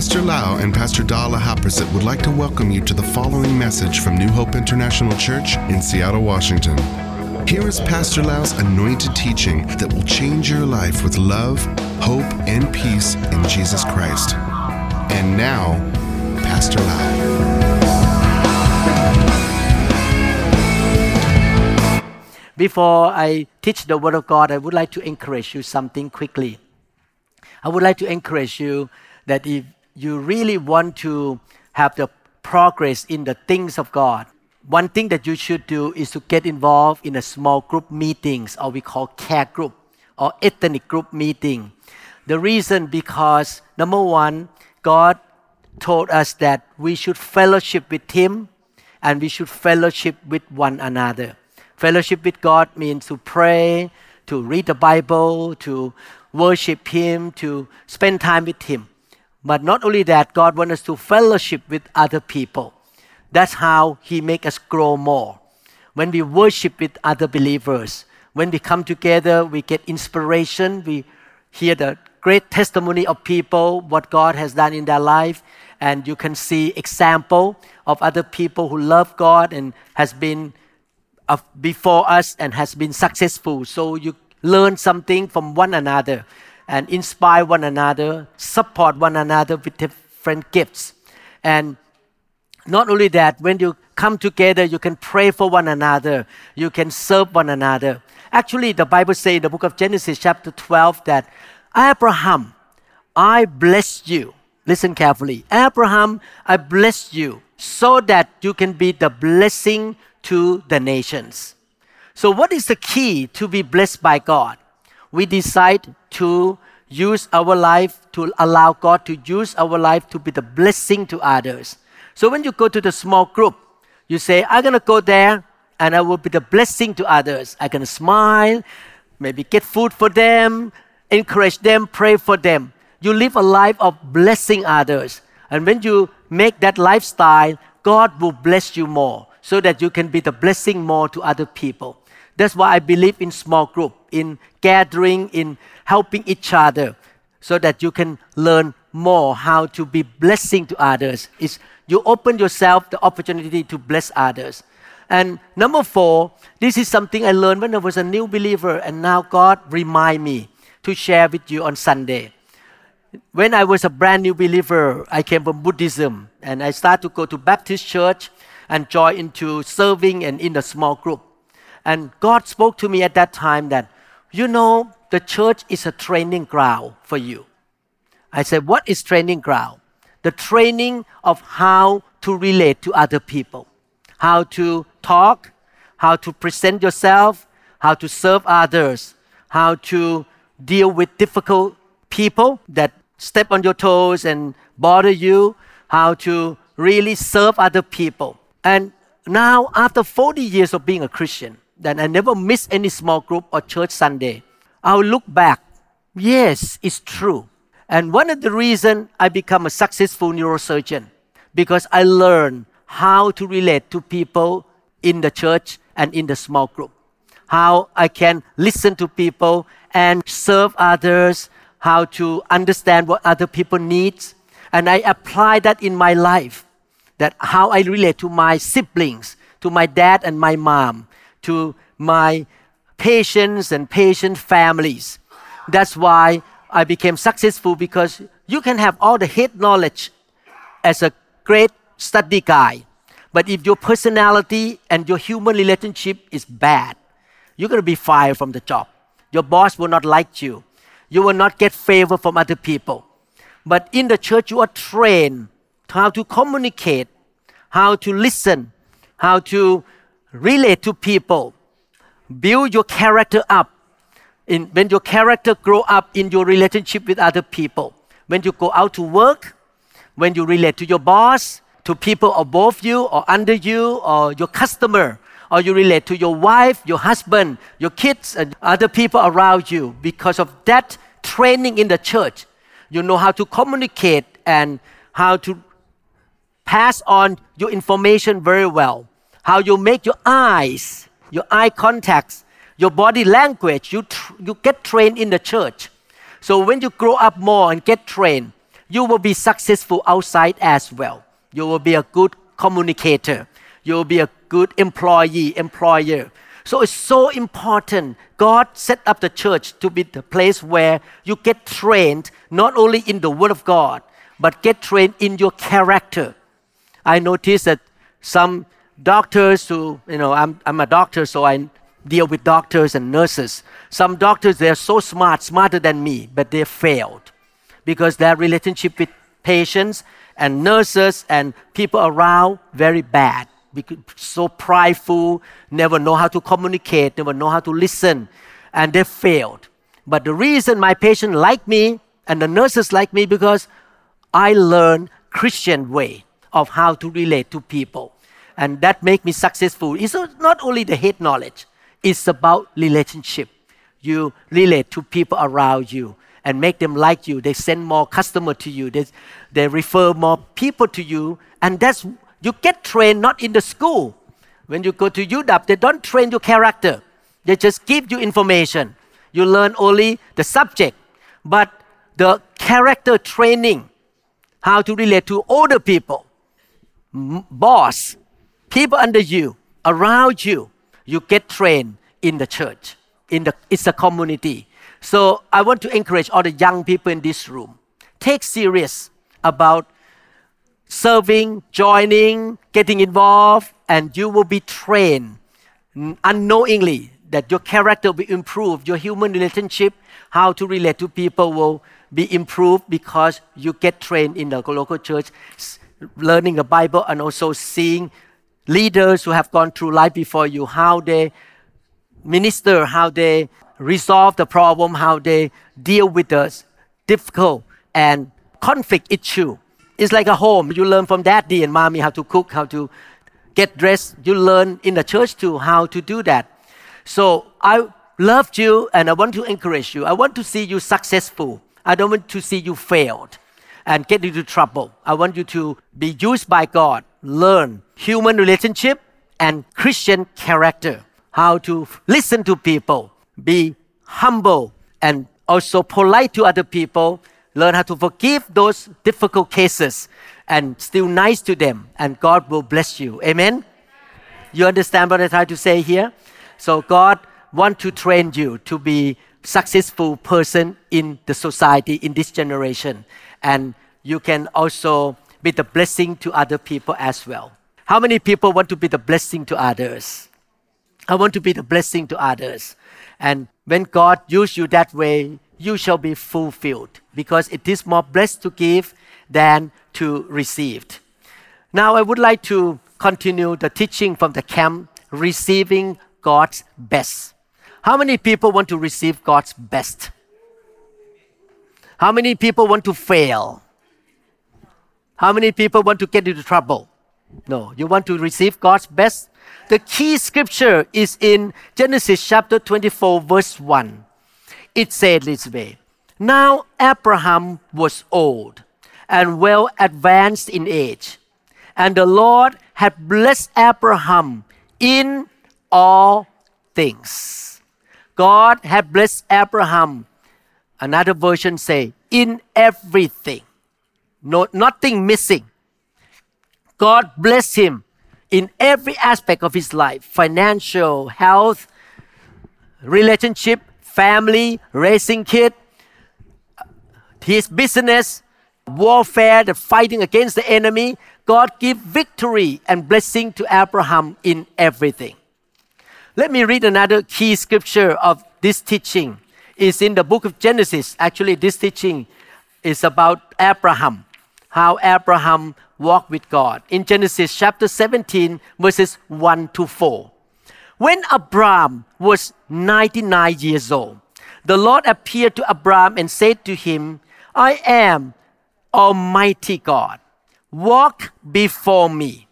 Pastor Lau and Pastor Dala Haprasit would like to welcome you to the following message from New Hope International Church in Seattle, Washington. Here is Pastor Lau's anointed teaching that will change your life with love, hope, and peace in Jesus Christ. And now, Pastor Lau. Before I teach the Word of God, I would like to encourage you something quickly. I would like to encourage you that if you really want to have the progress in the things of God, one thing that you should do is to get involved in a small group meetings or we call care group or ethnic group meeting. The reason because number one, God told us that we should fellowship with Him and we should fellowship with one another. Fellowship with God means to pray, to read the Bible, to worship Him, to spend time with Him. But not only that, God wants us to fellowship with other people. That's how He make us grow more. When we worship with other believers, when we come together, we get inspiration. We hear the great testimony of people, what God has done in their life, and you can see example of other people who love God and has been uh, before us and has been successful. So you learn something from one another and inspire one another, support one another with different gifts. And not only that, when you come together, you can pray for one another, you can serve one another. Actually, the Bible says in the book of Genesis, chapter 12, that Abraham, I bless you. Listen carefully. Abraham, I bless you so that you can be the blessing to the nations. So, what is the key to be blessed by God? We decide to use our life to allow God to use our life to be the blessing to others. So, when you go to the small group, you say, I'm going to go there and I will be the blessing to others. I can smile, maybe get food for them, encourage them, pray for them. You live a life of blessing others. And when you make that lifestyle, God will bless you more so that you can be the blessing more to other people. That's why I believe in small group, in gathering, in helping each other, so that you can learn more how to be blessing to others. Is you open yourself the opportunity to bless others. And number four, this is something I learned when I was a new believer, and now God remind me to share with you on Sunday. When I was a brand new believer, I came from Buddhism, and I started to go to Baptist church and join into serving and in a small group. And God spoke to me at that time that, you know, the church is a training ground for you. I said, what is training ground? The training of how to relate to other people, how to talk, how to present yourself, how to serve others, how to deal with difficult people that step on your toes and bother you, how to really serve other people. And now, after 40 years of being a Christian, that I never miss any small group or church Sunday, I'll look back. Yes, it's true. And one of the reasons I become a successful neurosurgeon because I learned how to relate to people in the church and in the small group. How I can listen to people and serve others, how to understand what other people need. And I apply that in my life that how I relate to my siblings, to my dad and my mom, to my patients and patient families. That's why I became successful because you can have all the head knowledge as a great study guy. But if your personality and your human relationship is bad, you're going to be fired from the job. Your boss will not like you. You will not get favor from other people. But in the church, you are trained how to communicate, how to listen, how to relate to people, build your character up. In, when your character grow up in your relationship with other people, when you go out to work, when you relate to your boss, to people above you or under you or your customer, or you relate to your wife, your husband, your kids, and other people around you. Because of that training in the church, you know how to communicate and how to pass on your information very well. How you make your eyes, your eye contacts, your body language, you, tr- you get trained in the church. So when you grow up more and get trained, you will be successful outside as well. You will be a good communicator. You will be a good employee, employer. So it's so important. God set up the church to be the place where you get trained not only in the Word of God, but get trained in your character. I noticed that some doctors who, you know, I'm, I'm a doctor, so I deal with doctors and nurses. Some doctors, they're so smart, smarter than me, but they failed because their relationship with patients and nurses and people around very bad. So prideful, never know how to communicate, never know how to listen, and they failed. But the reason my patient like me and the nurses like me because I learned Christian way of how to relate to people. And that make me successful. It's not only the head knowledge, it's about relationship. You relate to people around you and make them like you. They send more customer to you. They, they refer more people to you. And that's, you get trained not in the school. When you go to UW, they don't train your character. They just give you information. You learn only the subject. But the character training, how to relate to older people, boss, people under you, around you, you get trained in the church. In the, it's a community. So I want to encourage all the young people in this room. Take serious about serving, joining, getting involved, and you will be trained unknowingly that your character will improve, your human relationship, how to relate to people will be improved because you get trained in the local church, learning the Bible and also seeing leaders who have gone through life before you, how they minister, how they resolve the problem, how they deal with the difficult and conflict issue. It's like a home. You learn from daddy and mommy how to cook, how to get dressed. You learn in the church too how to do that. So I loved you and I want to encourage you. I want to see you successful. I don't want to see you failed and get into trouble. I want you to be used by God, learn human relationship and Christian character, how to listen to people, be humble and also polite to other people, learn how to forgive those difficult cases and still nice to them, and God will bless you. Amen? You understand what I try to say here? So God want to train you to be successful person in the society in this generation and you can also be the blessing to other people as well. How many people want to be the blessing to others? I want to be the blessing to others. And when God uses you that way, you shall be fulfilled because it is more blessed to give than to receive. Now I would like to continue the teaching from the camp, receiving God's best. How many people want to receive God's best? How many people want to fail? How many people want to get into trouble? No, you want to receive God's best? The key scripture is in Genesis chapter 24, verse 1. It said this way Now Abraham was old and well advanced in age, and the Lord had blessed Abraham in all things. God had blessed Abraham. Another version say, in everything no, nothing missing. God bless him in every aspect of his life financial, health, relationship, family, raising kid, his business, warfare, the fighting against the enemy. God give victory and blessing to Abraham in everything. Let me read another key scripture of this teaching. It's in the book of Genesis. Actually, this teaching is about Abraham how Abraham walked with God in Genesis chapter 17, verses 1 to 4. When Abraham was 99 years old, the Lord appeared to Abraham and said to him, I am Almighty God. Walk before me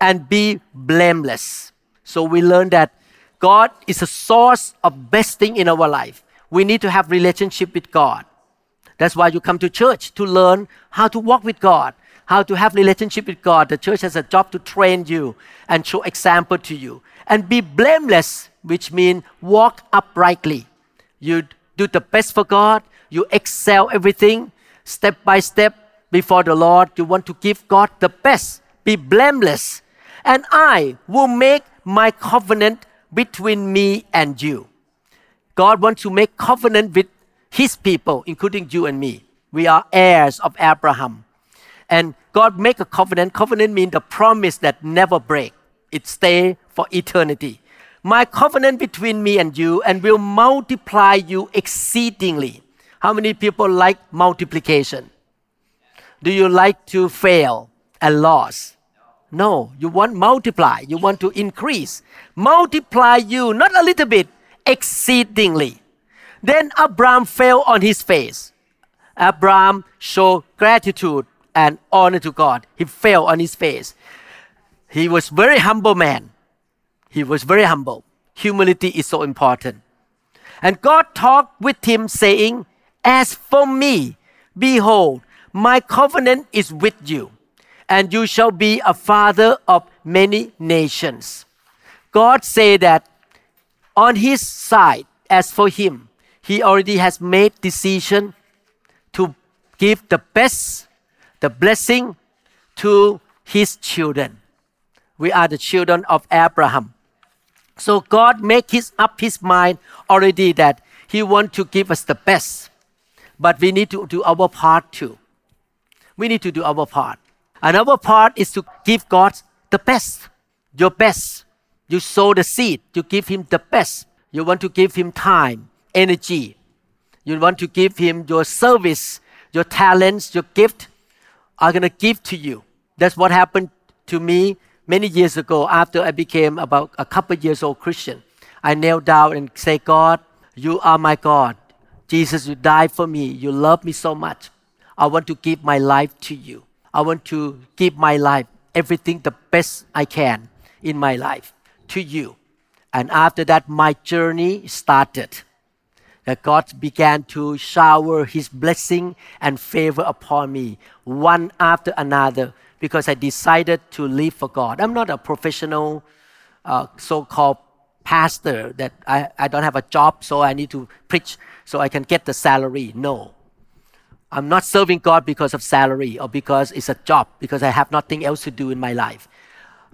and be blameless. So we learn that God is a source of best thing in our life. We need to have relationship with God. That's why you come to church to learn how to walk with God, how to have relationship with God. The church has a job to train you and show example to you. And be blameless, which means walk uprightly. You do the best for God, you excel everything, step by step, before the Lord, you want to give God the best, be blameless, and I will make my covenant between me and you. God wants to make covenant with his people, including you and me. We are heirs of Abraham. And God make a covenant. Covenant means the promise that never break. It stay for eternity. My covenant between me and you and will multiply you exceedingly. How many people like multiplication? Do you like to fail and lose? No, you want multiply. You want to increase. Multiply you, not a little bit, exceedingly. Then Abraham fell on his face. Abraham showed gratitude and honor to God. He fell on his face. He was very humble man. He was very humble. Humility is so important. And God talked with him saying, As for me, behold, my covenant is with you, and you shall be a father of many nations. God said that on his side, as for him, he already has made decision to give the best the blessing to his children. We are the children of Abraham. So God make his up his mind already that he want to give us the best. But we need to do our part too. We need to do our part. Another part is to give God the best, your best. You sow the seed, you give him the best. You want to give him time, energy. You want to give him your service, your talents, your gift, are going to give to you. That's what happened to me many years ago after I became about a couple years old Christian. I knelt down and say, God, you are my God. Jesus, you died for me. You love me so much. I want to give my life to you. I want to give my life, everything the best I can in my life to you. And after that, my journey started that God began to shower His blessing and favor upon me one after another because I decided to live for God. I'm not a professional uh, so called pastor that I, I don't have a job, so I need to preach so I can get the salary. No. I'm not serving God because of salary or because it's a job, because I have nothing else to do in my life.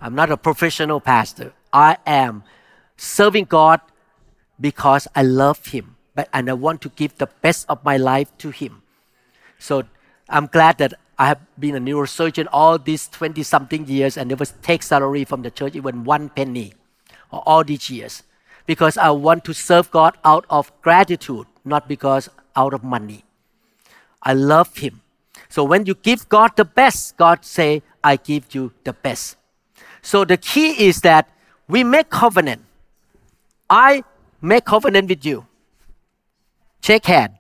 I'm not a professional pastor. I am serving God because I love Him but and I want to give the best of my life to Him. So I'm glad that I have been a neurosurgeon all these 20 something years and never take salary from the church, even one penny, all these years. Because I want to serve God out of gratitude, not because out of money. I love Him. So when you give God the best, God say, I give you the best. So the key is that we make covenant. I make covenant with you. Shake hand.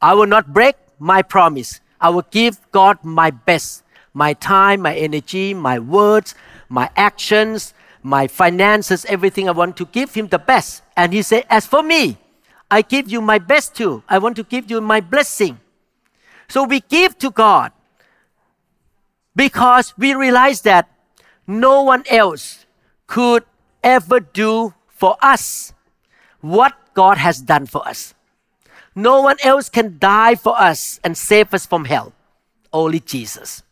I will not break my promise. I will give God my best, my time, my energy, my words, my actions, my finances, everything. I want to give Him the best. And He said, As for me, I give you my best too. I want to give you my blessing. So we give to God because we realize that no one else could ever do for us what God has done for us. No one else can die for us and save us from hell. Only Jesus.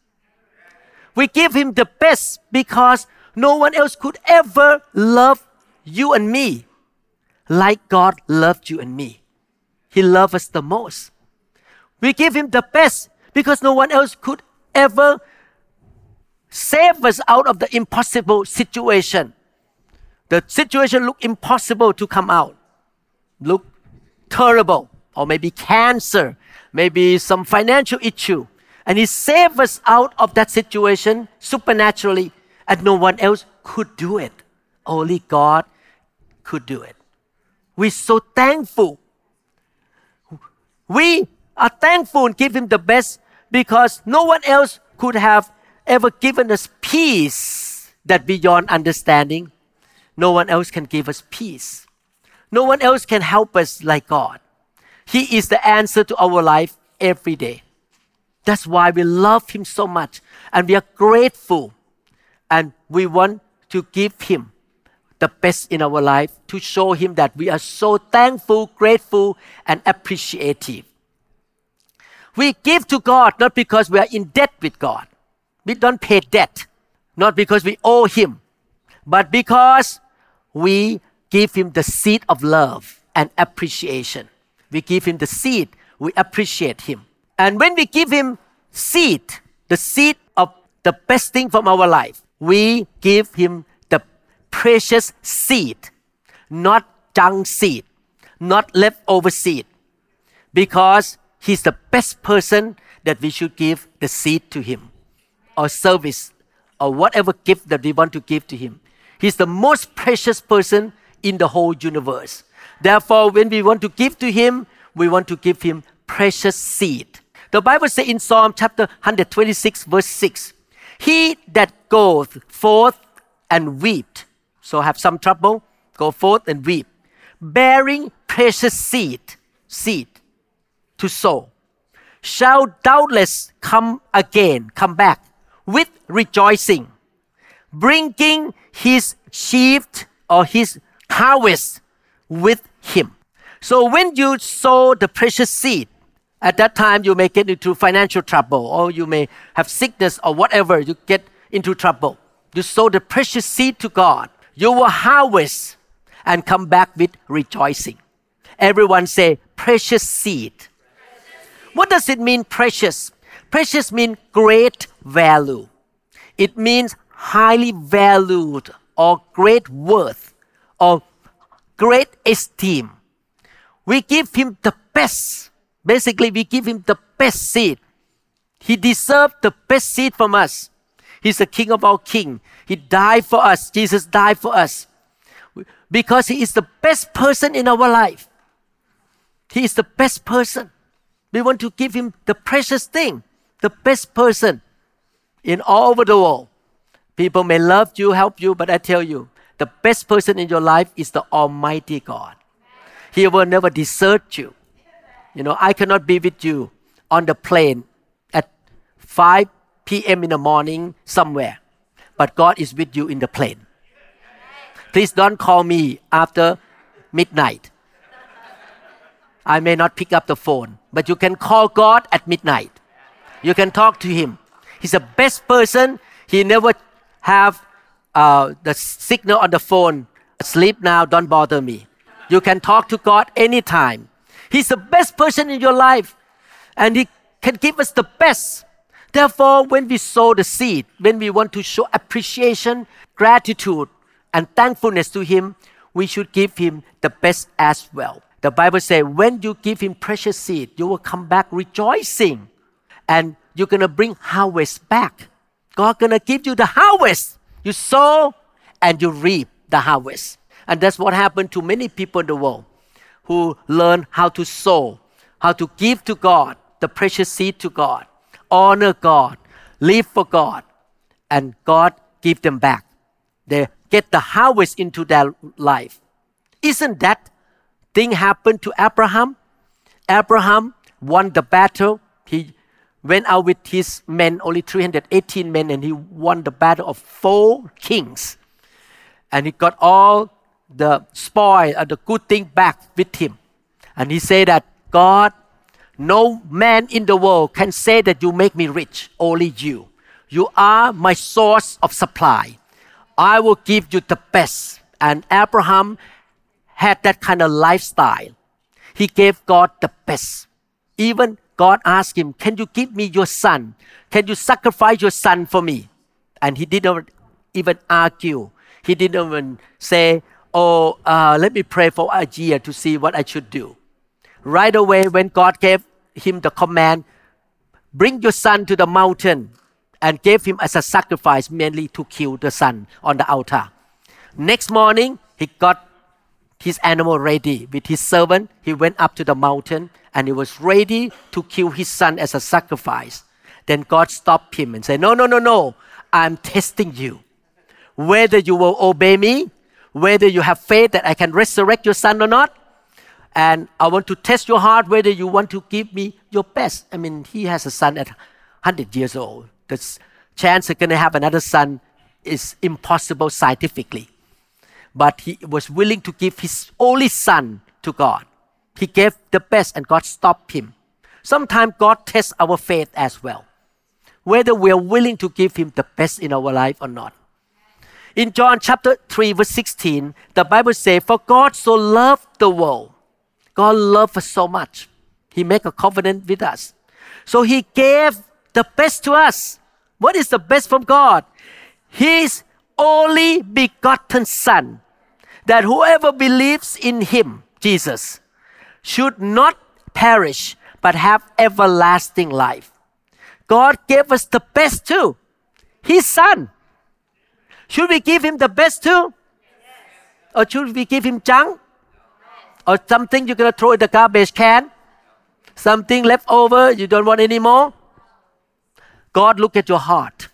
We give him the best because no one else could ever love you and me like God loved you and me. He loved us the most. We give him the best because no one else could ever save us out of the impossible situation. The situation looked impossible to come out. Look terrible or maybe cancer, maybe some financial issue. And He saved us out of that situation supernaturally, and no one else could do it. Only God could do it. We're so thankful. We are thankful and give Him the best because no one else could have ever given us peace that beyond understanding. No one else can give us peace. No one else can help us like God. He is the answer to our life every day. That's why we love Him so much and we are grateful and we want to give Him the best in our life to show Him that we are so thankful, grateful, and appreciative. We give to God not because we are in debt with God. We don't pay debt, not because we owe Him, but because we give Him the seed of love and appreciation. We give Him the seed, we appreciate Him. And when we give Him seed, the seed of the best thing from our life, we give Him the precious seed, not junk seed, not leftover seed, because He's the best person that we should give the seed to Him, or service, or whatever gift that we want to give to Him. He's the most precious person in the whole universe. Therefore, when we want to give to Him, we want to give Him precious seed. The Bible says in Psalm chapter 126, verse 6 He that goeth forth and weep, so have some trouble, go forth and weep, bearing precious seed, seed to sow, shall doubtless come again, come back with rejoicing, bringing his sheaf or his harvest with him. So when you sow the precious seed, at that time you may get into financial trouble or you may have sickness or whatever, you get into trouble. You sow the precious seed to God, you will harvest and come back with rejoicing. Everyone say, precious seed. What does it mean, precious? Precious means great value. It means highly valued or great worth or great esteem. We give him the best. Basically, we give him the best seed. He deserved the best seed from us. He's the King of our King. He died for us. Jesus died for us. Because He is the best person in our life. He is the best person. We want to give Him the precious thing, the best person in all over the world. People may love you, help you, but I tell you, the best person in your life is the Almighty God. He will never desert you. You know, I cannot be with you on the plane at 5 p.m. in the morning somewhere, but God is with you in the plane. Please don't call me after midnight. I may not pick up the phone, but you can call God at midnight. You can talk to Him. He's the best person. He never have uh, the signal on the phone. Sleep now, don't bother me. You can talk to God anytime. He's the best person in your life, and He can give us the best. Therefore, when we sow the seed, when we want to show appreciation, gratitude, and thankfulness to Him, we should give Him the best as well. The Bible says, when you give Him precious seed, you will come back rejoicing, and you're gonna bring harvest back. God gonna give you the harvest. You sow and you reap the harvest, and that's what happened to many people in the world who learn how to sow, how to give to God the precious seed to God, honor God, live for God, and God give them back. They get the harvest into their life. Isn't that thing happened to Abraham? Abraham won the battle. He went out with his men, only 318 men, and he won the battle of four kings. And he got all the spoil and the good thing back with him. And he said that God, no man in the world can say that you make me rich, only you. You are my source of supply. I will give you the best. And Abraham had that kind of lifestyle. He gave God the best. Even God asked him, Can you give me your son? Can you sacrifice your son for me? And he didn't even argue. He didn't even say, Oh, uh, let me pray for a year to see what I should do. Right away, when God gave him the command, Bring your son to the mountain and gave him as a sacrifice, mainly to kill the son on the altar. Next morning, he got his animal ready with his servant. He went up to the mountain and he was ready to kill his son as a sacrifice. Then God stopped him and said, No, no, no, no. I'm testing you. Whether you will obey me, whether you have faith that I can resurrect your son or not. And I want to test your heart whether you want to give me your best. I mean, he has a son at 100 years old the chance he's going to have another son is impossible scientifically. But he was willing to give his only son to God. He gave the best, and God stopped him. Sometimes God tests our faith as well, whether we are willing to give Him the best in our life or not. In John chapter 3, verse 16, the Bible says, For God so loved the world. God loved us so much. He made a covenant with us. So He gave the best to us. What is the best from God? His only begotten Son, that whoever believes in Him, Jesus, should not perish but have everlasting life. God gave us the best too. His Son. Should we give him the best too? Or should we give him junk? Or something you're going to throw in the garbage can? Something left over you don't want anymore? God look at your heart.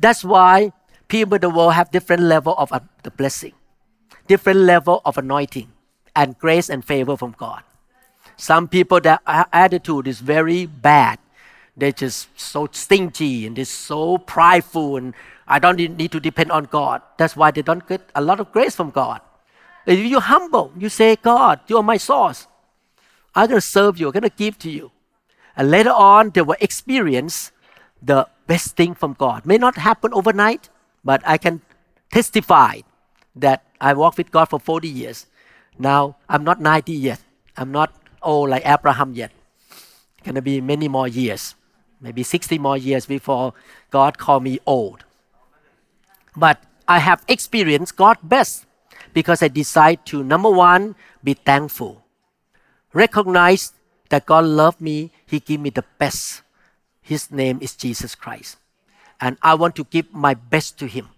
That's why people in the world have different level of uh, the blessing, different level of anointing and grace and favor from God. Some people that attitude is very bad. They're just so stingy and they're so prideful and I don't need to depend on God. That's why they don't get a lot of grace from God. If you're humble, you say, God, you are my source. I'm going to serve you, I'm going to give to you. And later on, they will experience the best thing from God. May not happen overnight, but I can testify that I walked with God for 40 years. Now, I'm not 90 yet. I'm not old like Abraham yet. To be many more years, maybe 60 more years before God call me old. But I have experienced God best because I decide to number one be thankful, recognize that God loved me. He gave me the best. His name is Jesus Christ, and I want to give my best to Him,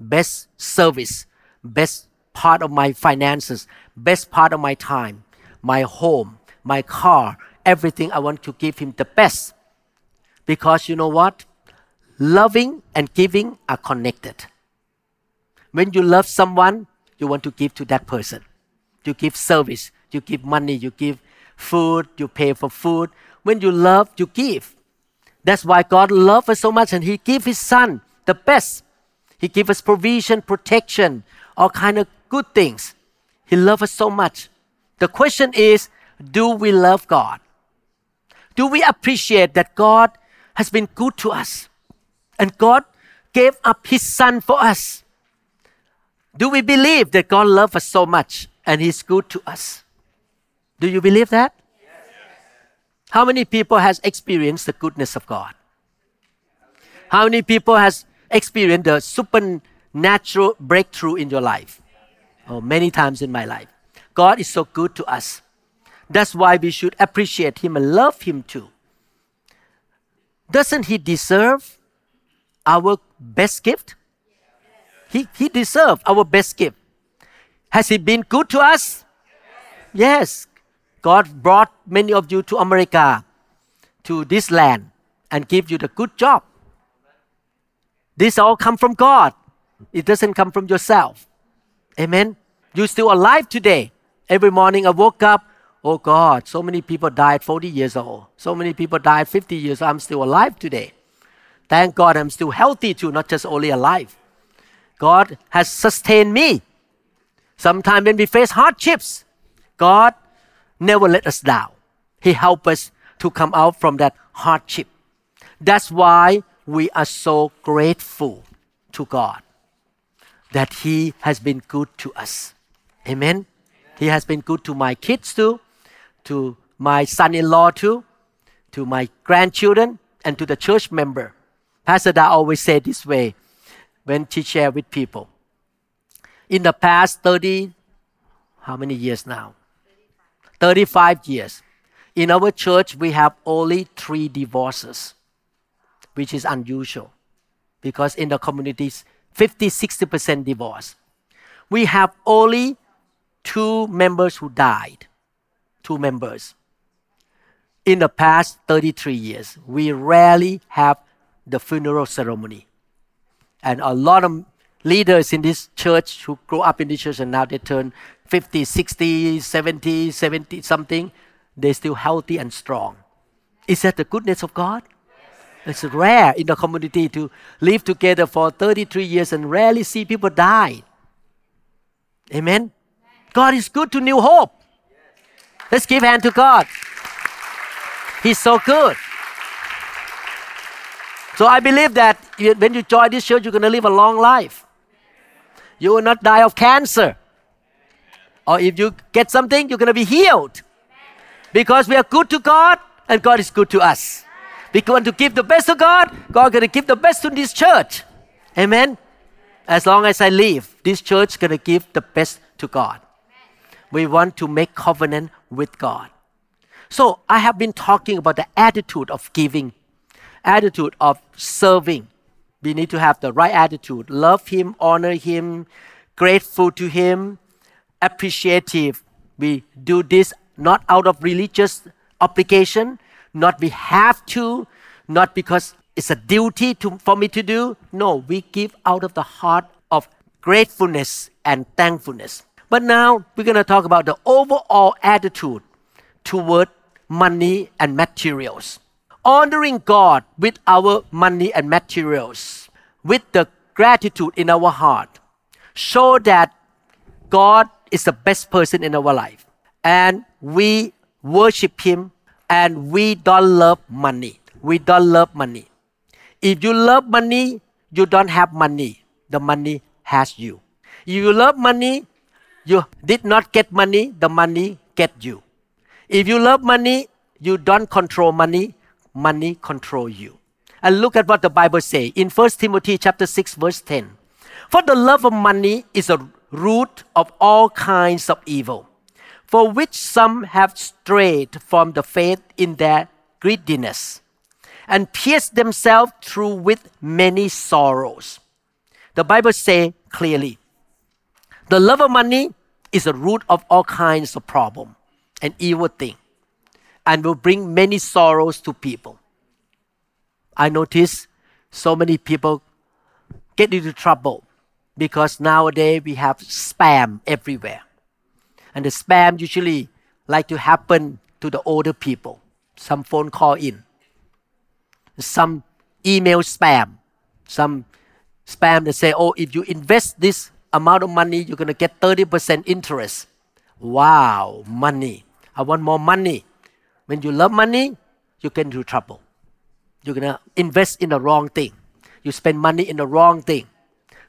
best service, best part of my finances, best part of my time, my home, my car, everything. I want to give Him the best because you know what? Loving and giving are connected. When you love someone, you want to give to that person. You give service, you give money, you give food, you pay for food. When you love, you give. That's why God loved us so much and He gave His Son the best. He gave us provision, protection, all kind of good things. He loved us so much. The question is, do we love God? Do we appreciate that God has been good to us? And God gave up His Son for us. Do we believe that God loves us so much and He's good to us? Do you believe that? How many people has experienced the goodness of God? How many people has experienced the supernatural breakthrough in your life? Oh, many times in my life. God is so good to us. That's why we should appreciate Him and love Him too. Doesn't He deserve our best gift? He, he deserves our best gift. Has He been good to us? Yes. God brought many of you to America, to this land, and give you the good job. This all come from God. It doesn't come from yourself. Amen. You're still alive today. Every morning I woke up, oh God, so many people died 40 years old. So many people died 50 years. old. I'm still alive today. Thank God I'm still healthy too, not just only alive. God has sustained me. Sometimes when we face hardships, God never let us down. He helped us to come out from that hardship. That's why we are so grateful to God that He has been good to us. Amen. He has been good to my kids too, to my son in law too, to my grandchildren, and to the church member. Pastor Da always said this way when she shared with people. In the past 30, how many years now? 35 years. In our church, we have only three divorces, which is unusual because in the communities, 50 60% divorce. We have only two members who died. Two members. In the past 33 years, we rarely have the funeral ceremony and a lot of leaders in this church who grow up in this church and now they turn 50, 60, 70, 70 something, they're still healthy and strong. Is that the goodness of God? It's rare in the community to live together for 33 years and rarely see people die. Amen. God is good to New Hope. Let's give hand to God. He's so good. So I believe that when you join this church, you're going to live a long life. You will not die of cancer. Or if you get something, you're going to be healed. Because we are good to God and God is good to us. We want to give the best to God, God going to give the best to this church. Amen. As long as I live, this church going to give the best to God. We want to make covenant with God. So I have been talking about the attitude of giving, attitude of serving. We need to have the right attitude. Love Him, honor Him, grateful to Him, appreciative. We do this not out of religious obligation, not we have to, not because it's a duty to, for me to do. No, we give out of the heart of gratefulness and thankfulness. But now we're going to talk about the overall attitude toward money and materials. Honoring God with our money and materials, with the gratitude in our heart, show that God is the best person in our life. And we worship Him and we don't love money. We don't love money. If you love money, you don't have money. The money has you. If you love money, you did not get money, the money get you. If you love money, you don't control money, money control you. And look at what the Bible say in 1 Timothy chapter 6 verse 10. For the love of money is a root of all kinds of evil, for which some have strayed from the faith in their greediness and pierced themselves through with many sorrows. The Bible say clearly, the love of money is a root of all kinds of problem and evil thing and will bring many sorrows to people. I notice so many people get into trouble because nowadays we have spam everywhere. And the spam usually like to happen to the older people. Some phone call in. Some email spam. Some spam that say, oh, if you invest this amount of money, you're going to get 30% interest. Wow, money. I want more money. When you love money, you get into trouble. You're going to invest in the wrong thing. You spend money in the wrong thing.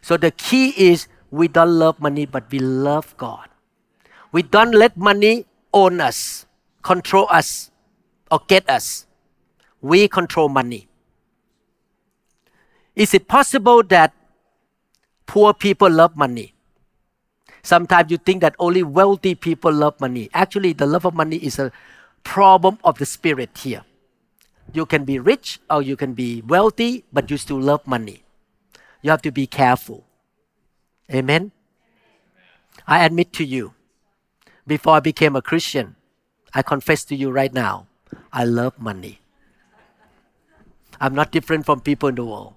So the key is we don't love money, but we love God. We don't let money own us, control us, or get us. We control money. Is it possible that poor people love money? Sometimes you think that only wealthy people love money. Actually, the love of money is a problem of the spirit here. You can be rich or you can be wealthy, but you still love money. You have to be careful. Amen. I admit to you, before I became a Christian, I confess to you right now, I love money. I'm not different from people in the world.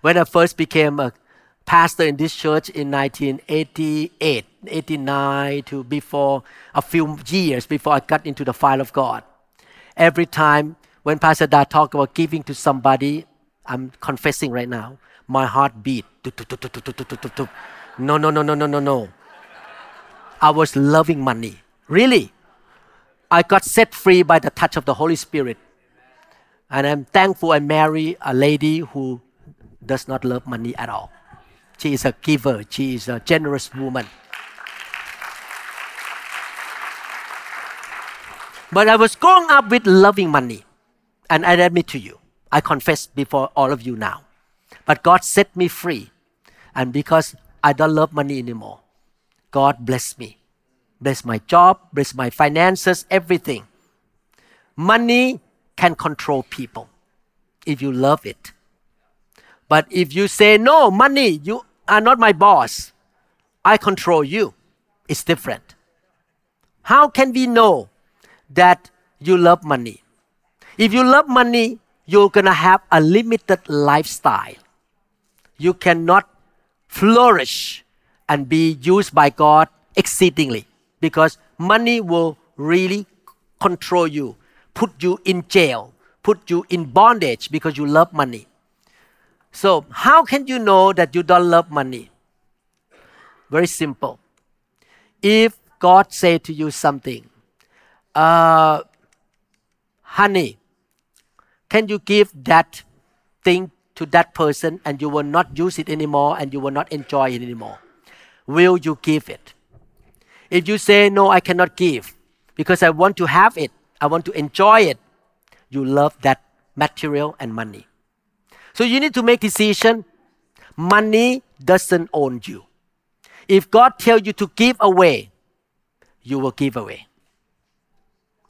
When I first became a pastor in this church in 1988, 89 to before a few years before I got into the file of God. Every time when Pastor Da talk about giving to somebody, I'm confessing right now, my heart beat. No, no, no, no, no, no, no. I was loving money. Really. I got set free by the touch of the Holy Spirit. And I'm thankful I marry a lady who does not love money at all. She is a giver, she is a generous woman. But I was growing up with loving money. And I admit to you, I confess before all of you now. But God set me free. And because I don't love money anymore, God bless me. Bless my job, bless my finances, everything. Money can control people if you love it. But if you say, no, money, you are not my boss, I control you, it's different. How can we know that you love money? If you love money, you're gonna have a limited lifestyle. You cannot flourish and be used by God exceedingly because money will really control you, put you in jail, put you in bondage because you love money. So, how can you know that you don't love money? Very simple. If God say to you something, uh, honey, can you give that thing to that person and you will not use it anymore and you will not enjoy it anymore? Will you give it? If you say, No, I cannot give because I want to have it, I want to enjoy it, you love that material and money. So you need to make decision. Money doesn't own you. If God tells you to give away, you will give away.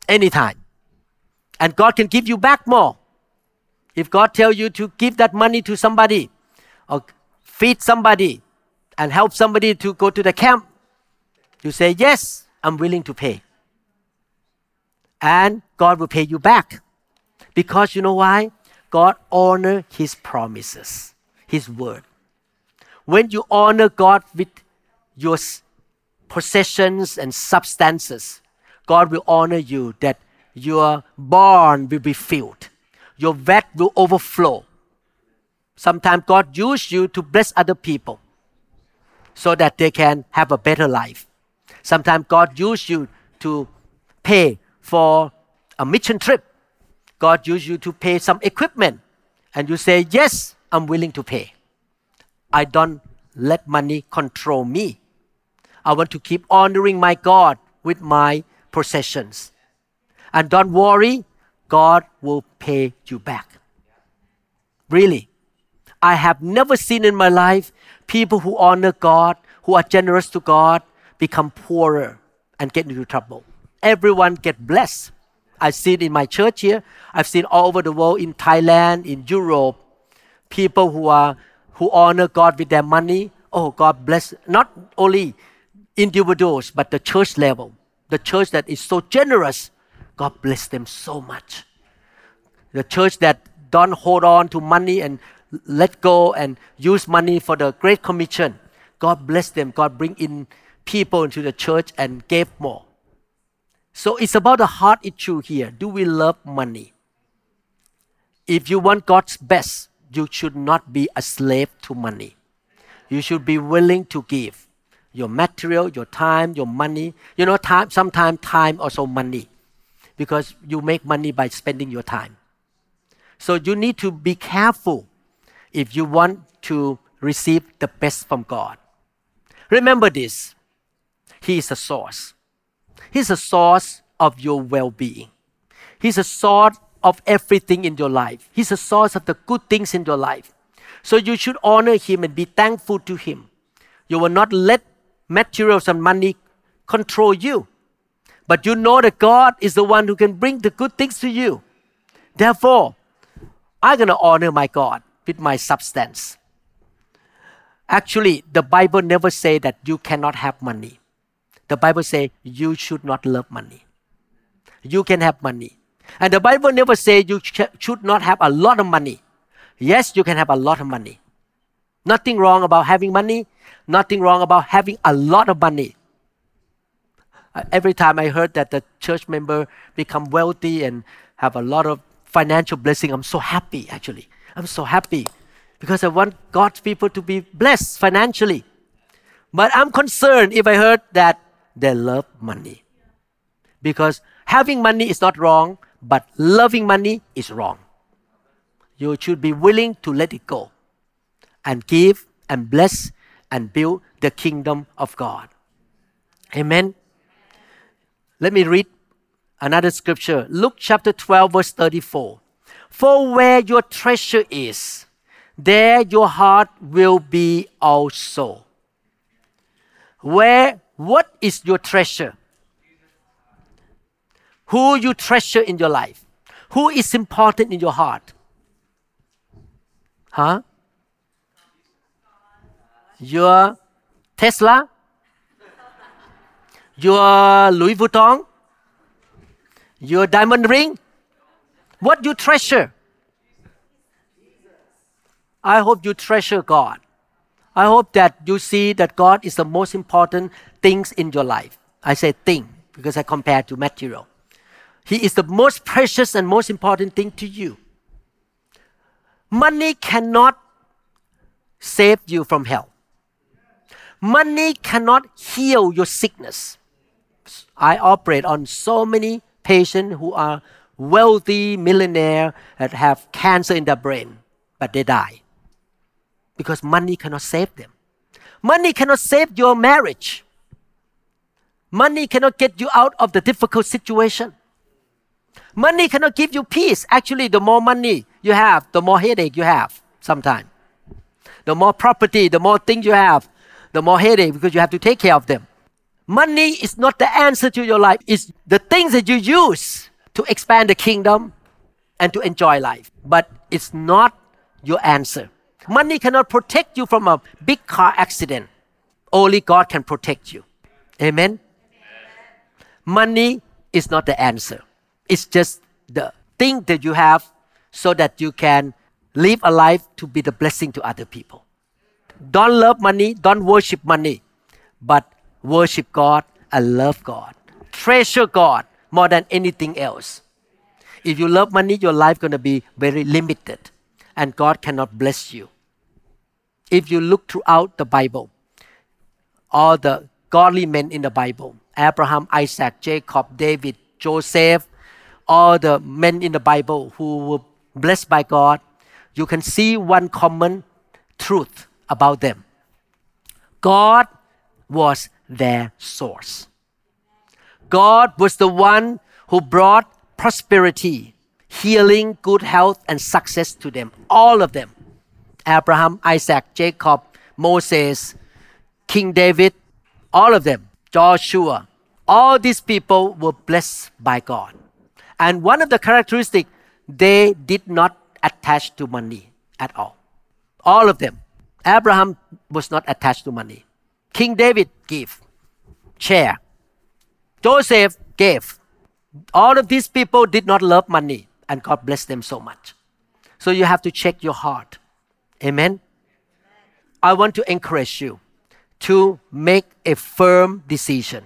Anytime. And God can give you back more. If God tells you to give that money to somebody or feed somebody and help somebody to go to the camp, you say, Yes, I'm willing to pay. And God will pay you back. Because you know why? God honor his promises, his word. When you honor God with your possessions and substances, God will honor you that your barn will be filled, your vat will overflow. Sometimes God uses you to bless other people so that they can have a better life. Sometimes God uses you to pay for a mission trip. God uses you to pay some equipment. And you say, Yes, I'm willing to pay. I don't let money control me. I want to keep honoring my God with my possessions. And don't worry, God will pay you back. Really. I have never seen in my life people who honor God, who are generous to God, become poorer and get into trouble. Everyone get blessed. I've seen in my church here. I've seen all over the world in Thailand, in Europe, people who are who honor God with their money. Oh, God bless not only individuals but the church level. The church that is so generous, God bless them so much. The church that don't hold on to money and let go and use money for the Great Commission. God bless them. God bring in people into the church and gave more. So it's about the heart issue here. Do we love money? If you want God's best, you should not be a slave to money. You should be willing to give your material, your time, your money. You know, time, sometimes time also money because you make money by spending your time. So you need to be careful if you want to receive the best from God. Remember this He is the source. He's a source of your well being. He's a source of everything in your life. He's a source of the good things in your life. So you should honor Him and be thankful to Him. You will not let materials and money control you. But you know that God is the one who can bring the good things to you. Therefore, I'm going to honor my God with my substance. Actually, the Bible never say that you cannot have money. The Bible say you should not love money. You can have money. And the Bible never say you sh- should not have a lot of money. Yes, you can have a lot of money. Nothing wrong about having money. Nothing wrong about having a lot of money. Uh, every time I heard that the church member become wealthy and have a lot of financial blessing, I'm so happy actually. I'm so happy because I want God's people to be blessed financially. But I'm concerned if I heard that they love money. Because having money is not wrong, but loving money is wrong. You should be willing to let it go and give and bless and build the kingdom of God. Amen. Let me read another scripture. Luke chapter 12, verse 34. For where your treasure is, there your heart will be also. Where, what is your treasure? Who you treasure in your life? Who is important in your heart? Huh? Your Tesla? Your Louis Vuitton? Your diamond ring? What you treasure? I hope you treasure God. I hope that you see that God is the most important things in your life. I say thing because I compare to material. He is the most precious and most important thing to you. Money cannot save you from hell. Money cannot heal your sickness. I operate on so many patients who are wealthy millionaire that have cancer in their brain, but they die because money cannot save them. Money cannot save your marriage. Money cannot get you out of the difficult situation. Money cannot give you peace. Actually, the more money you have, the more headache you have sometimes. The more property, the more things you have, the more headache because you have to take care of them. Money is not the answer to your life. It's the things that you use to expand the kingdom and to enjoy life. But it's not your answer. Money cannot protect you from a big car accident. Only God can protect you. Amen. Money is not the answer. It's just the thing that you have so that you can live a life to be the blessing to other people. Don't love money, don't worship money, but worship God and love God. Treasure God more than anything else. If you love money, your life going to be very limited and God cannot bless you. If you look throughout the Bible, all the godly men in the Bible, Abraham, Isaac, Jacob, David, Joseph, all the men in the Bible who were blessed by God, you can see one common truth about them. God was their source. God was the one who brought prosperity, healing, good health, and success to them. All of them. Abraham, Isaac, Jacob, Moses, King David, all of them, Joshua. All these people were blessed by God. And one of the characteristics, they did not attach to money at all. All of them. Abraham was not attached to money. King David gave, share. Joseph gave. All of these people did not love money, and God blessed them so much. So you have to check your heart. Amen. I want to encourage you to make a firm decision,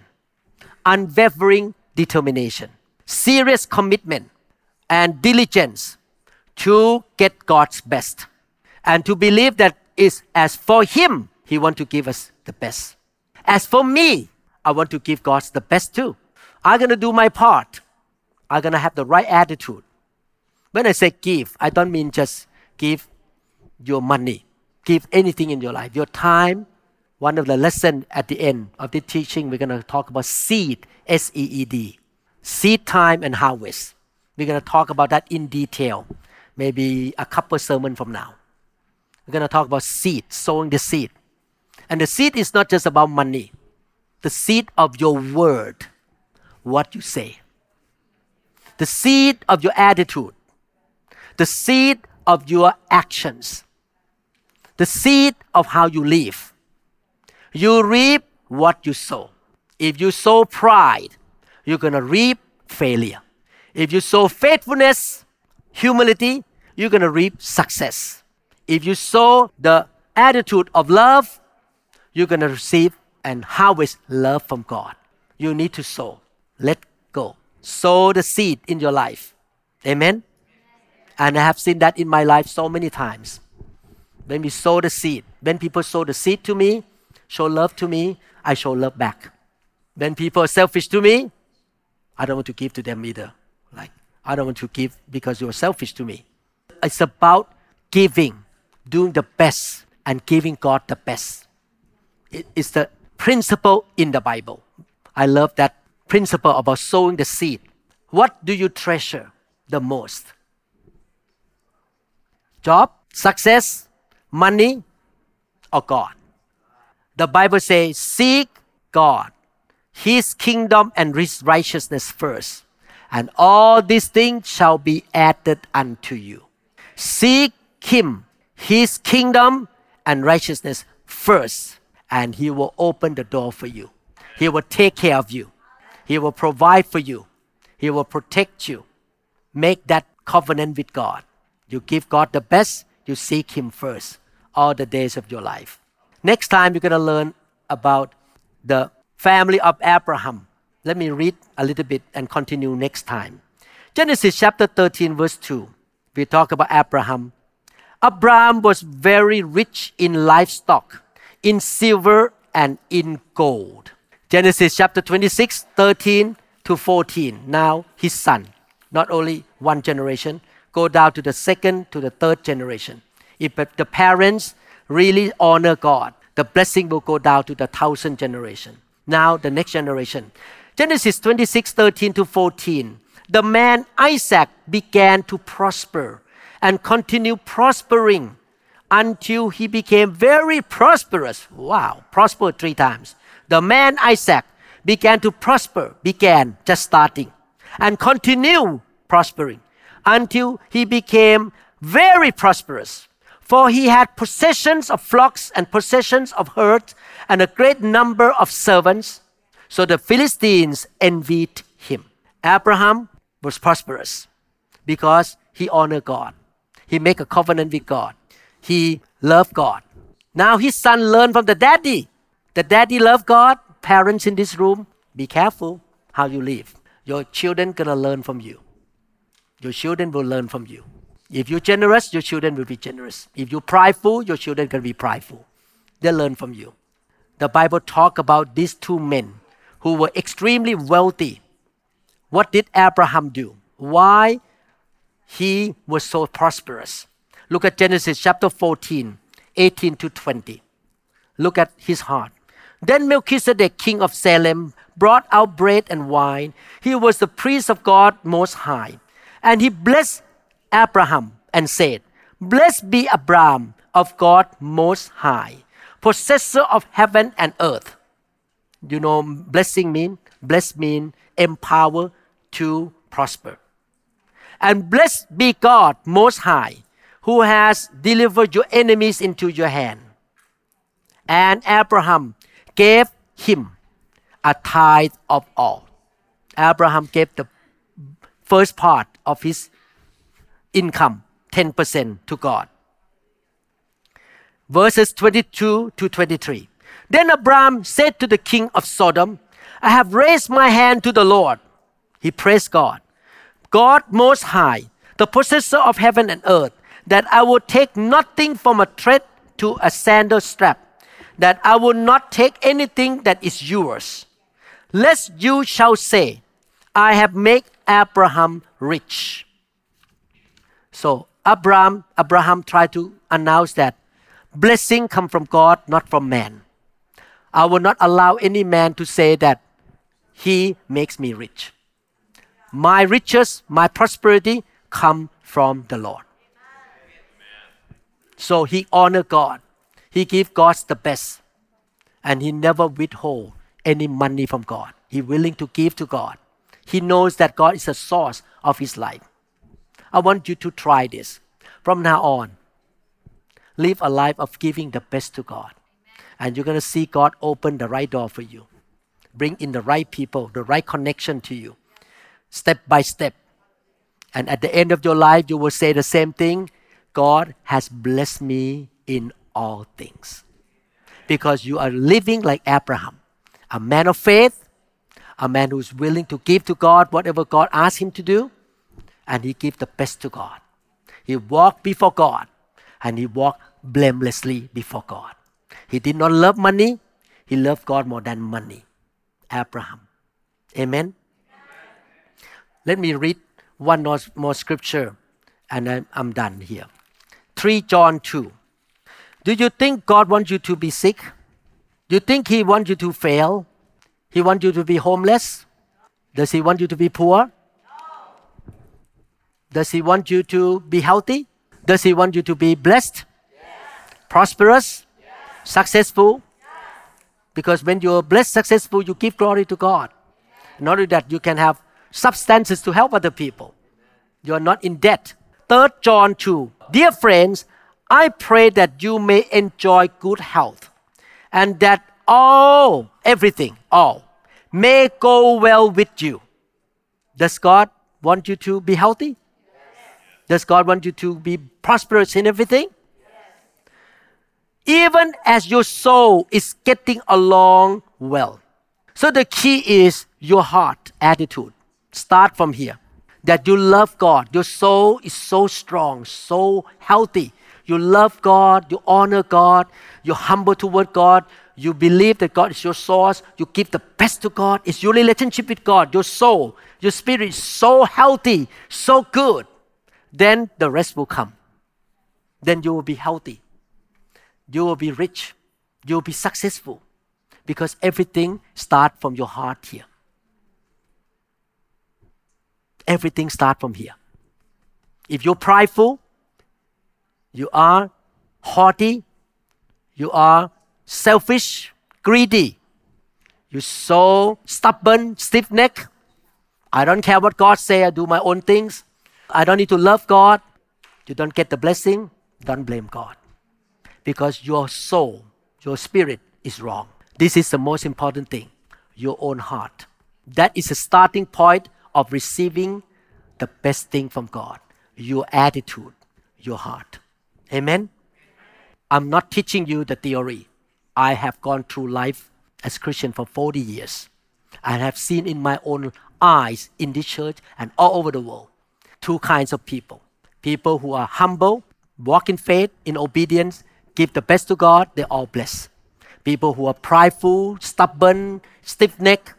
unwavering determination, serious commitment, and diligence to get God's best, and to believe that is as for Him, He want to give us the best. As for me, I want to give God the best too. I'm gonna do my part. I'm gonna have the right attitude. When I say give, I don't mean just give your money, give anything in your life, your time. One of the lesson at the end of the teaching, we're gonna talk about seed, S-E-E-D, seed time and harvest. We're gonna talk about that in detail, maybe a couple sermon from now. We're going to talk about seed, sowing the seed. And the seed is not just about money, the seed of your word, what you say, the seed of your attitude, the seed of your actions, the seed of how you live. You reap what you sow. If you sow pride, you're going to reap failure. If you sow faithfulness, humility, you're going to reap success. If you sow the attitude of love, you're going to receive and harvest love from God. You need to sow. Let go. Sow the seed in your life. Amen. And I have seen that in my life so many times. When we sow the seed, when people sow the seed to me, show love to me, I show love back. When people are selfish to me, I don't want to give to them either. Like, I don't want to give because you're selfish to me. It's about giving doing the best and giving God the best. It is the principle in the Bible. I love that principle about sowing the seed. What do you treasure the most? Job, success, money, or God? The Bible says, Seek God, His kingdom and His righteousness first, and all these things shall be added unto you. Seek Him his kingdom and righteousness first, and He will open the door for you. He will take care of you. He will provide for you. He will protect you. Make that covenant with God. You give God the best, you seek Him first all the days of your life. Next time, you're going to learn about the family of Abraham. Let me read a little bit and continue next time. Genesis chapter 13, verse 2. We talk about Abraham Abraham was very rich in livestock, in silver and in gold. Genesis chapter 26, 13 to 14. Now his son, not only one generation, go down to the second to the third generation. If the parents really honor God, the blessing will go down to the thousand generation. Now, the next generation. Genesis 26 13 to 14. The man Isaac began to prosper and continue prospering until he became very prosperous. Wow, prospered three times. The man Isaac began to prosper, began just starting, and continue prospering until he became very prosperous. For he had possessions of flocks and possessions of herds and a great number of servants. So the Philistines envied him. Abraham was prosperous because he honored God. He made a covenant with God. He loved God. Now his son learned from the daddy. The daddy loved God. Parents in this room, be careful how you live. Your children gonna learn from you. Your children will learn from you. If you're generous, your children will be generous. If you're prideful, your children can be prideful. They learn from you. The Bible talk about these two men who were extremely wealthy. What did Abraham do? Why he was so prosperous? Look at Genesis chapter 14, 18 to 20. Look at his heart. Then Melchizedek, king of Salem, brought out bread and wine. He was the priest of God Most High. And he blessed Abraham and said, Blessed be Abraham of God Most High, possessor of heaven and earth. You know, blessing mean bless mean empower to prosper. And blessed be God Most High, who has delivered your enemies into your hand. And Abraham gave him a tithe of all. Abraham gave the first part of his income, 10% to God. Verses 22 to 23. Then Abraham said to the king of Sodom, I have raised my hand to the Lord. He praised God. God most high, the possessor of heaven and earth, that I will take nothing from a thread to a sandal strap, that I will not take anything that is yours. Lest you shall say, I have made Abraham rich. So Abraham, Abraham tried to announce that blessing come from God, not from man. I will not allow any man to say that he makes me rich. My riches, my prosperity come from the Lord. So he honor God. He give God the best. And he never withhold any money from God. He willing to give to God. He knows that God is the source of his life. I want you to try this. From now on, live a life of giving the best to God. And you're going to see God open the right door for you. Bring in the right people, the right connection to you, step by step. And at the end of your life, you will say the same thing God has blessed me in all things. Because you are living like Abraham, a man of faith, a man who's willing to give to God whatever God asks him to do, and he give the best to God. He walked before God, and he walked blamelessly before God. He did not love money, he loved God more than money. Abraham. Amen. Let me read one more, more scripture and I'm, I'm done here. 3 John 2. Do you think God wants you to be sick? Do you think He wants you to fail? He wants you to be homeless? Does He want you to be poor? Does He want you to be healthy? Does He want you to be blessed? Yes. Prosperous? Yes. Successful? Yes. Because when you're blessed, successful, you give glory to God. In order that you can have substances to help other people. You are not in debt. 3 John 2. Dear friends, I pray that you may enjoy good health and that all, everything, all, may go well with you. Does God want you to be healthy? Does God want you to be prosperous in everything? Even as your soul is getting along well. So the key is your heart attitude. Start from here. That you love God. Your soul is so strong, so healthy. you love God, you honor God, you're humble toward God, you believe that God is your source, you give the best to God, it's your relationship with God, your soul, your spirit is so healthy, so good, then the rest will come. Then you will be healthy. You will be rich. You will be successful. Because everything starts from your heart here. Everything starts from here. If you're prideful, you are haughty, you are selfish, greedy, you're so stubborn, stiff necked. I don't care what God say, I do my own things. I don't need to love God. You don't get the blessing, don't blame God. Because your soul, your spirit is wrong. This is the most important thing your own heart. That is the starting point of receiving the best thing from God your attitude, your heart. Amen? I'm not teaching you the theory. I have gone through life as a Christian for 40 years. I have seen in my own eyes in this church and all over the world two kinds of people people who are humble, walk in faith, in obedience, give the best to God, they're all blessed. People who are prideful, stubborn, stiff necked,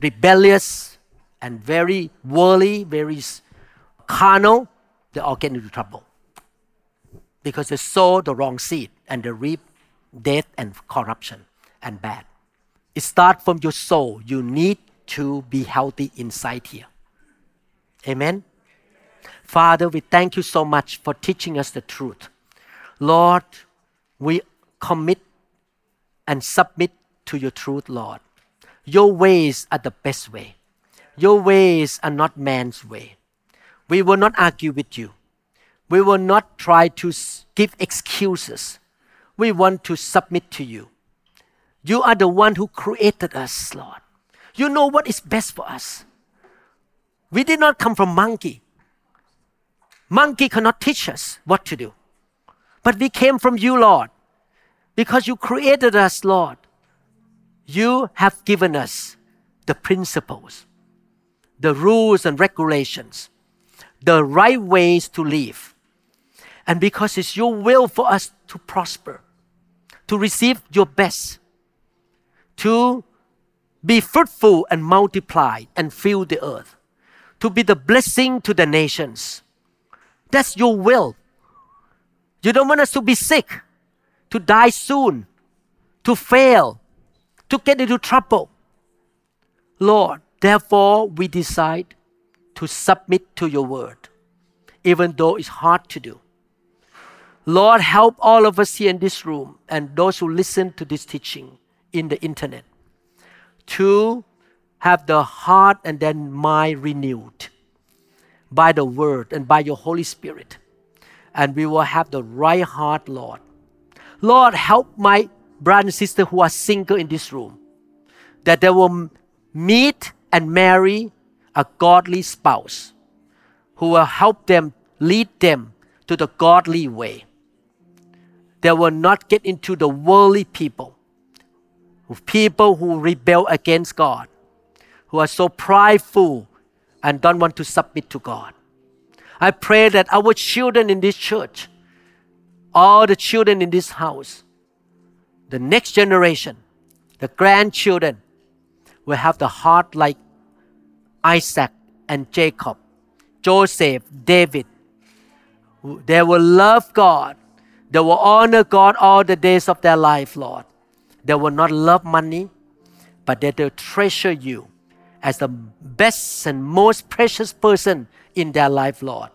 rebellious, and very worldly, very carnal, they all get into trouble because they sow the wrong seed and they reap death and corruption and bad. It starts from your soul. You need to be healthy inside here. Amen. Father, we thank you so much for teaching us the truth. Lord, we commit and submit to your truth, Lord. Your ways are the best way. Your ways are not man's way. We will not argue with you. We will not try to give excuses. We want to submit to you. You are the one who created us, Lord. You know what is best for us. We did not come from monkey. Monkey cannot teach us what to do. But we came from you, Lord. Because you created us, Lord. You have given us the principles, the rules and regulations the right ways to live. And because it's your will for us to prosper, to receive your best, to be fruitful and multiply and fill the earth, to be the blessing to the nations. That's your will. You don't want us to be sick, to die soon, to fail, to get into trouble. Lord, therefore we decide to submit to your word, even though it's hard to do. Lord, help all of us here in this room and those who listen to this teaching in the internet to have the heart and then mind renewed by the word and by your Holy Spirit. And we will have the right heart, Lord. Lord, help my brother and sister who are single in this room that they will meet and marry a godly spouse who will help them, lead them to the godly way. They will not get into the worldly people, people who rebel against God, who are so prideful and don't want to submit to God. I pray that our children in this church, all the children in this house, the next generation, the grandchildren, will have the heart like Isaac and Jacob, Joseph, David. They will love God. They will honor God all the days of their life, Lord. They will not love money, but they will treasure you as the best and most precious person in their life, Lord.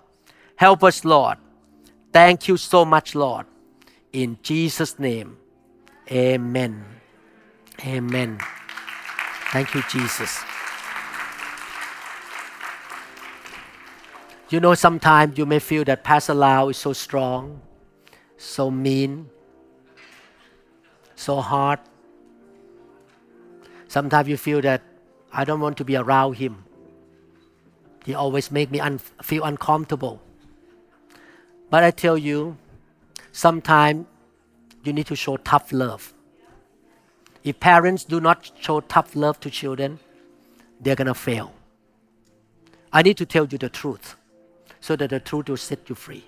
Help us, Lord. Thank you so much, Lord. In Jesus' name, amen. Amen. Thank you, Jesus. You know, sometimes you may feel that Pastor Lau is so strong, so mean, so hard. Sometimes you feel that I don't want to be around him. He always make me un- feel uncomfortable. But I tell you, sometimes you need to show tough love. If parents do not show tough love to children, they're gonna fail. I need to tell you the truth so that the truth will set you free.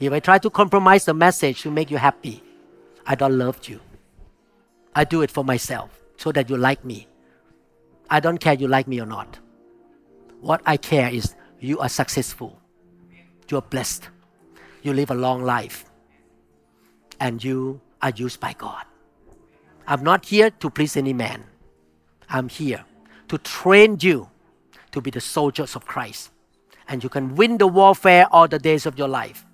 If I try to compromise the message to make you happy, I don't love you. I do it for myself so that you like me. I don't care you like me or not. What I care is you are successful. You are blessed. You live a long life. And you are used by God. I'm not here to please any man. I'm here to train you to be the soldiers of Christ. And you can win the warfare all the days of your life.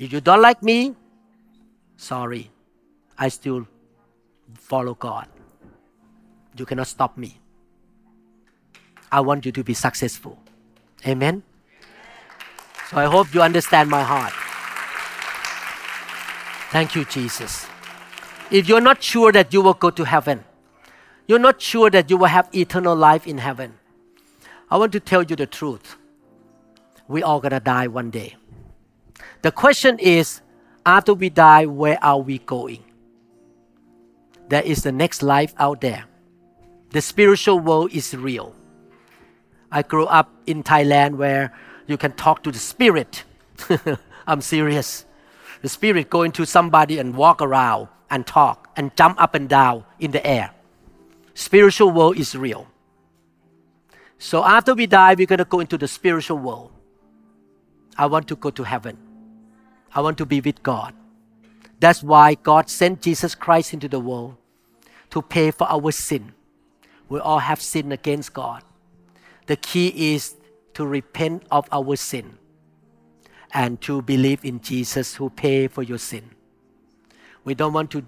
If you don't like me, sorry. I still follow God. You cannot stop me. I want you to be successful. Amen. So I hope you understand my heart. Thank you, Jesus. If you're not sure that you will go to heaven, you're not sure that you will have eternal life in heaven, I want to tell you the truth. we all gonna die one day. The question is after we die, where are we going? There is the next life out there. The spiritual world is real. I grew up in Thailand where you can talk to the spirit. I'm serious. The spirit go into somebody and walk around and talk and jump up and down in the air. Spiritual world is real. So after we die, we're going to go into the spiritual world. I want to go to heaven. I want to be with God. That's why God sent Jesus Christ into the world to pay for our sin. We all have sinned against God. The key is to repent of our sin and to believe in Jesus who paid for your sin. We don't want to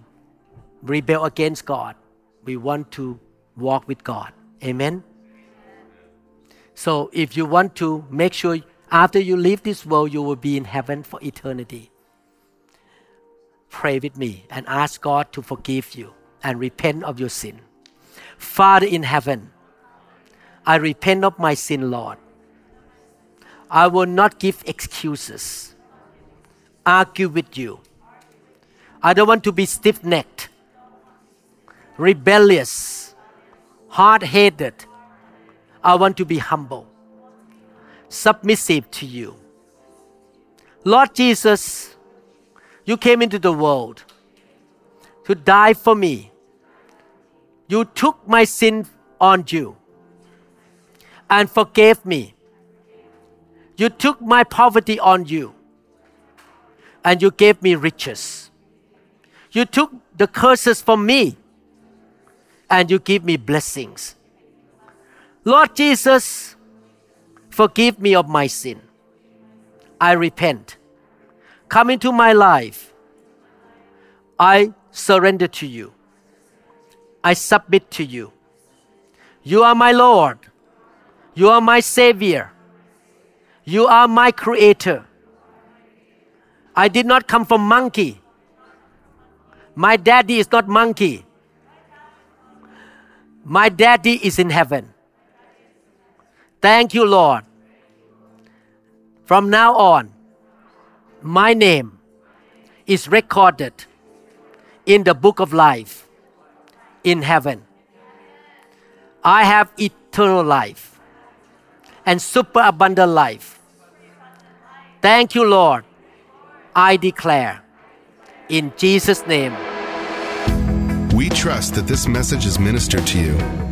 rebel against God. We want to walk with God. Amen. So if you want to make sure after you leave this world you will be in heaven for eternity, pray with me and ask God to forgive you and repent of your sin. Father in heaven, I repent of my sin, Lord. I will not give excuses, argue with you. I don't want to be stiff necked, rebellious, hard headed. I want to be humble, submissive to you. Lord Jesus, you came into the world to die for me. You took my sin on you and forgave me. You took my poverty on you and you gave me riches. You took the curses from me and you give me blessings. Lord Jesus, forgive me of my sin. I repent. Come into my life. I surrender to you. I submit to you. You are my Lord. You are my Savior. You are my Creator. I did not come from monkey. My daddy is not monkey. My daddy is in heaven. Thank you, Lord. From now on, my name is recorded in the book of life in heaven. I have eternal life and super abundant life. Thank you, Lord. I declare in Jesus' name. We trust that this message is ministered to you.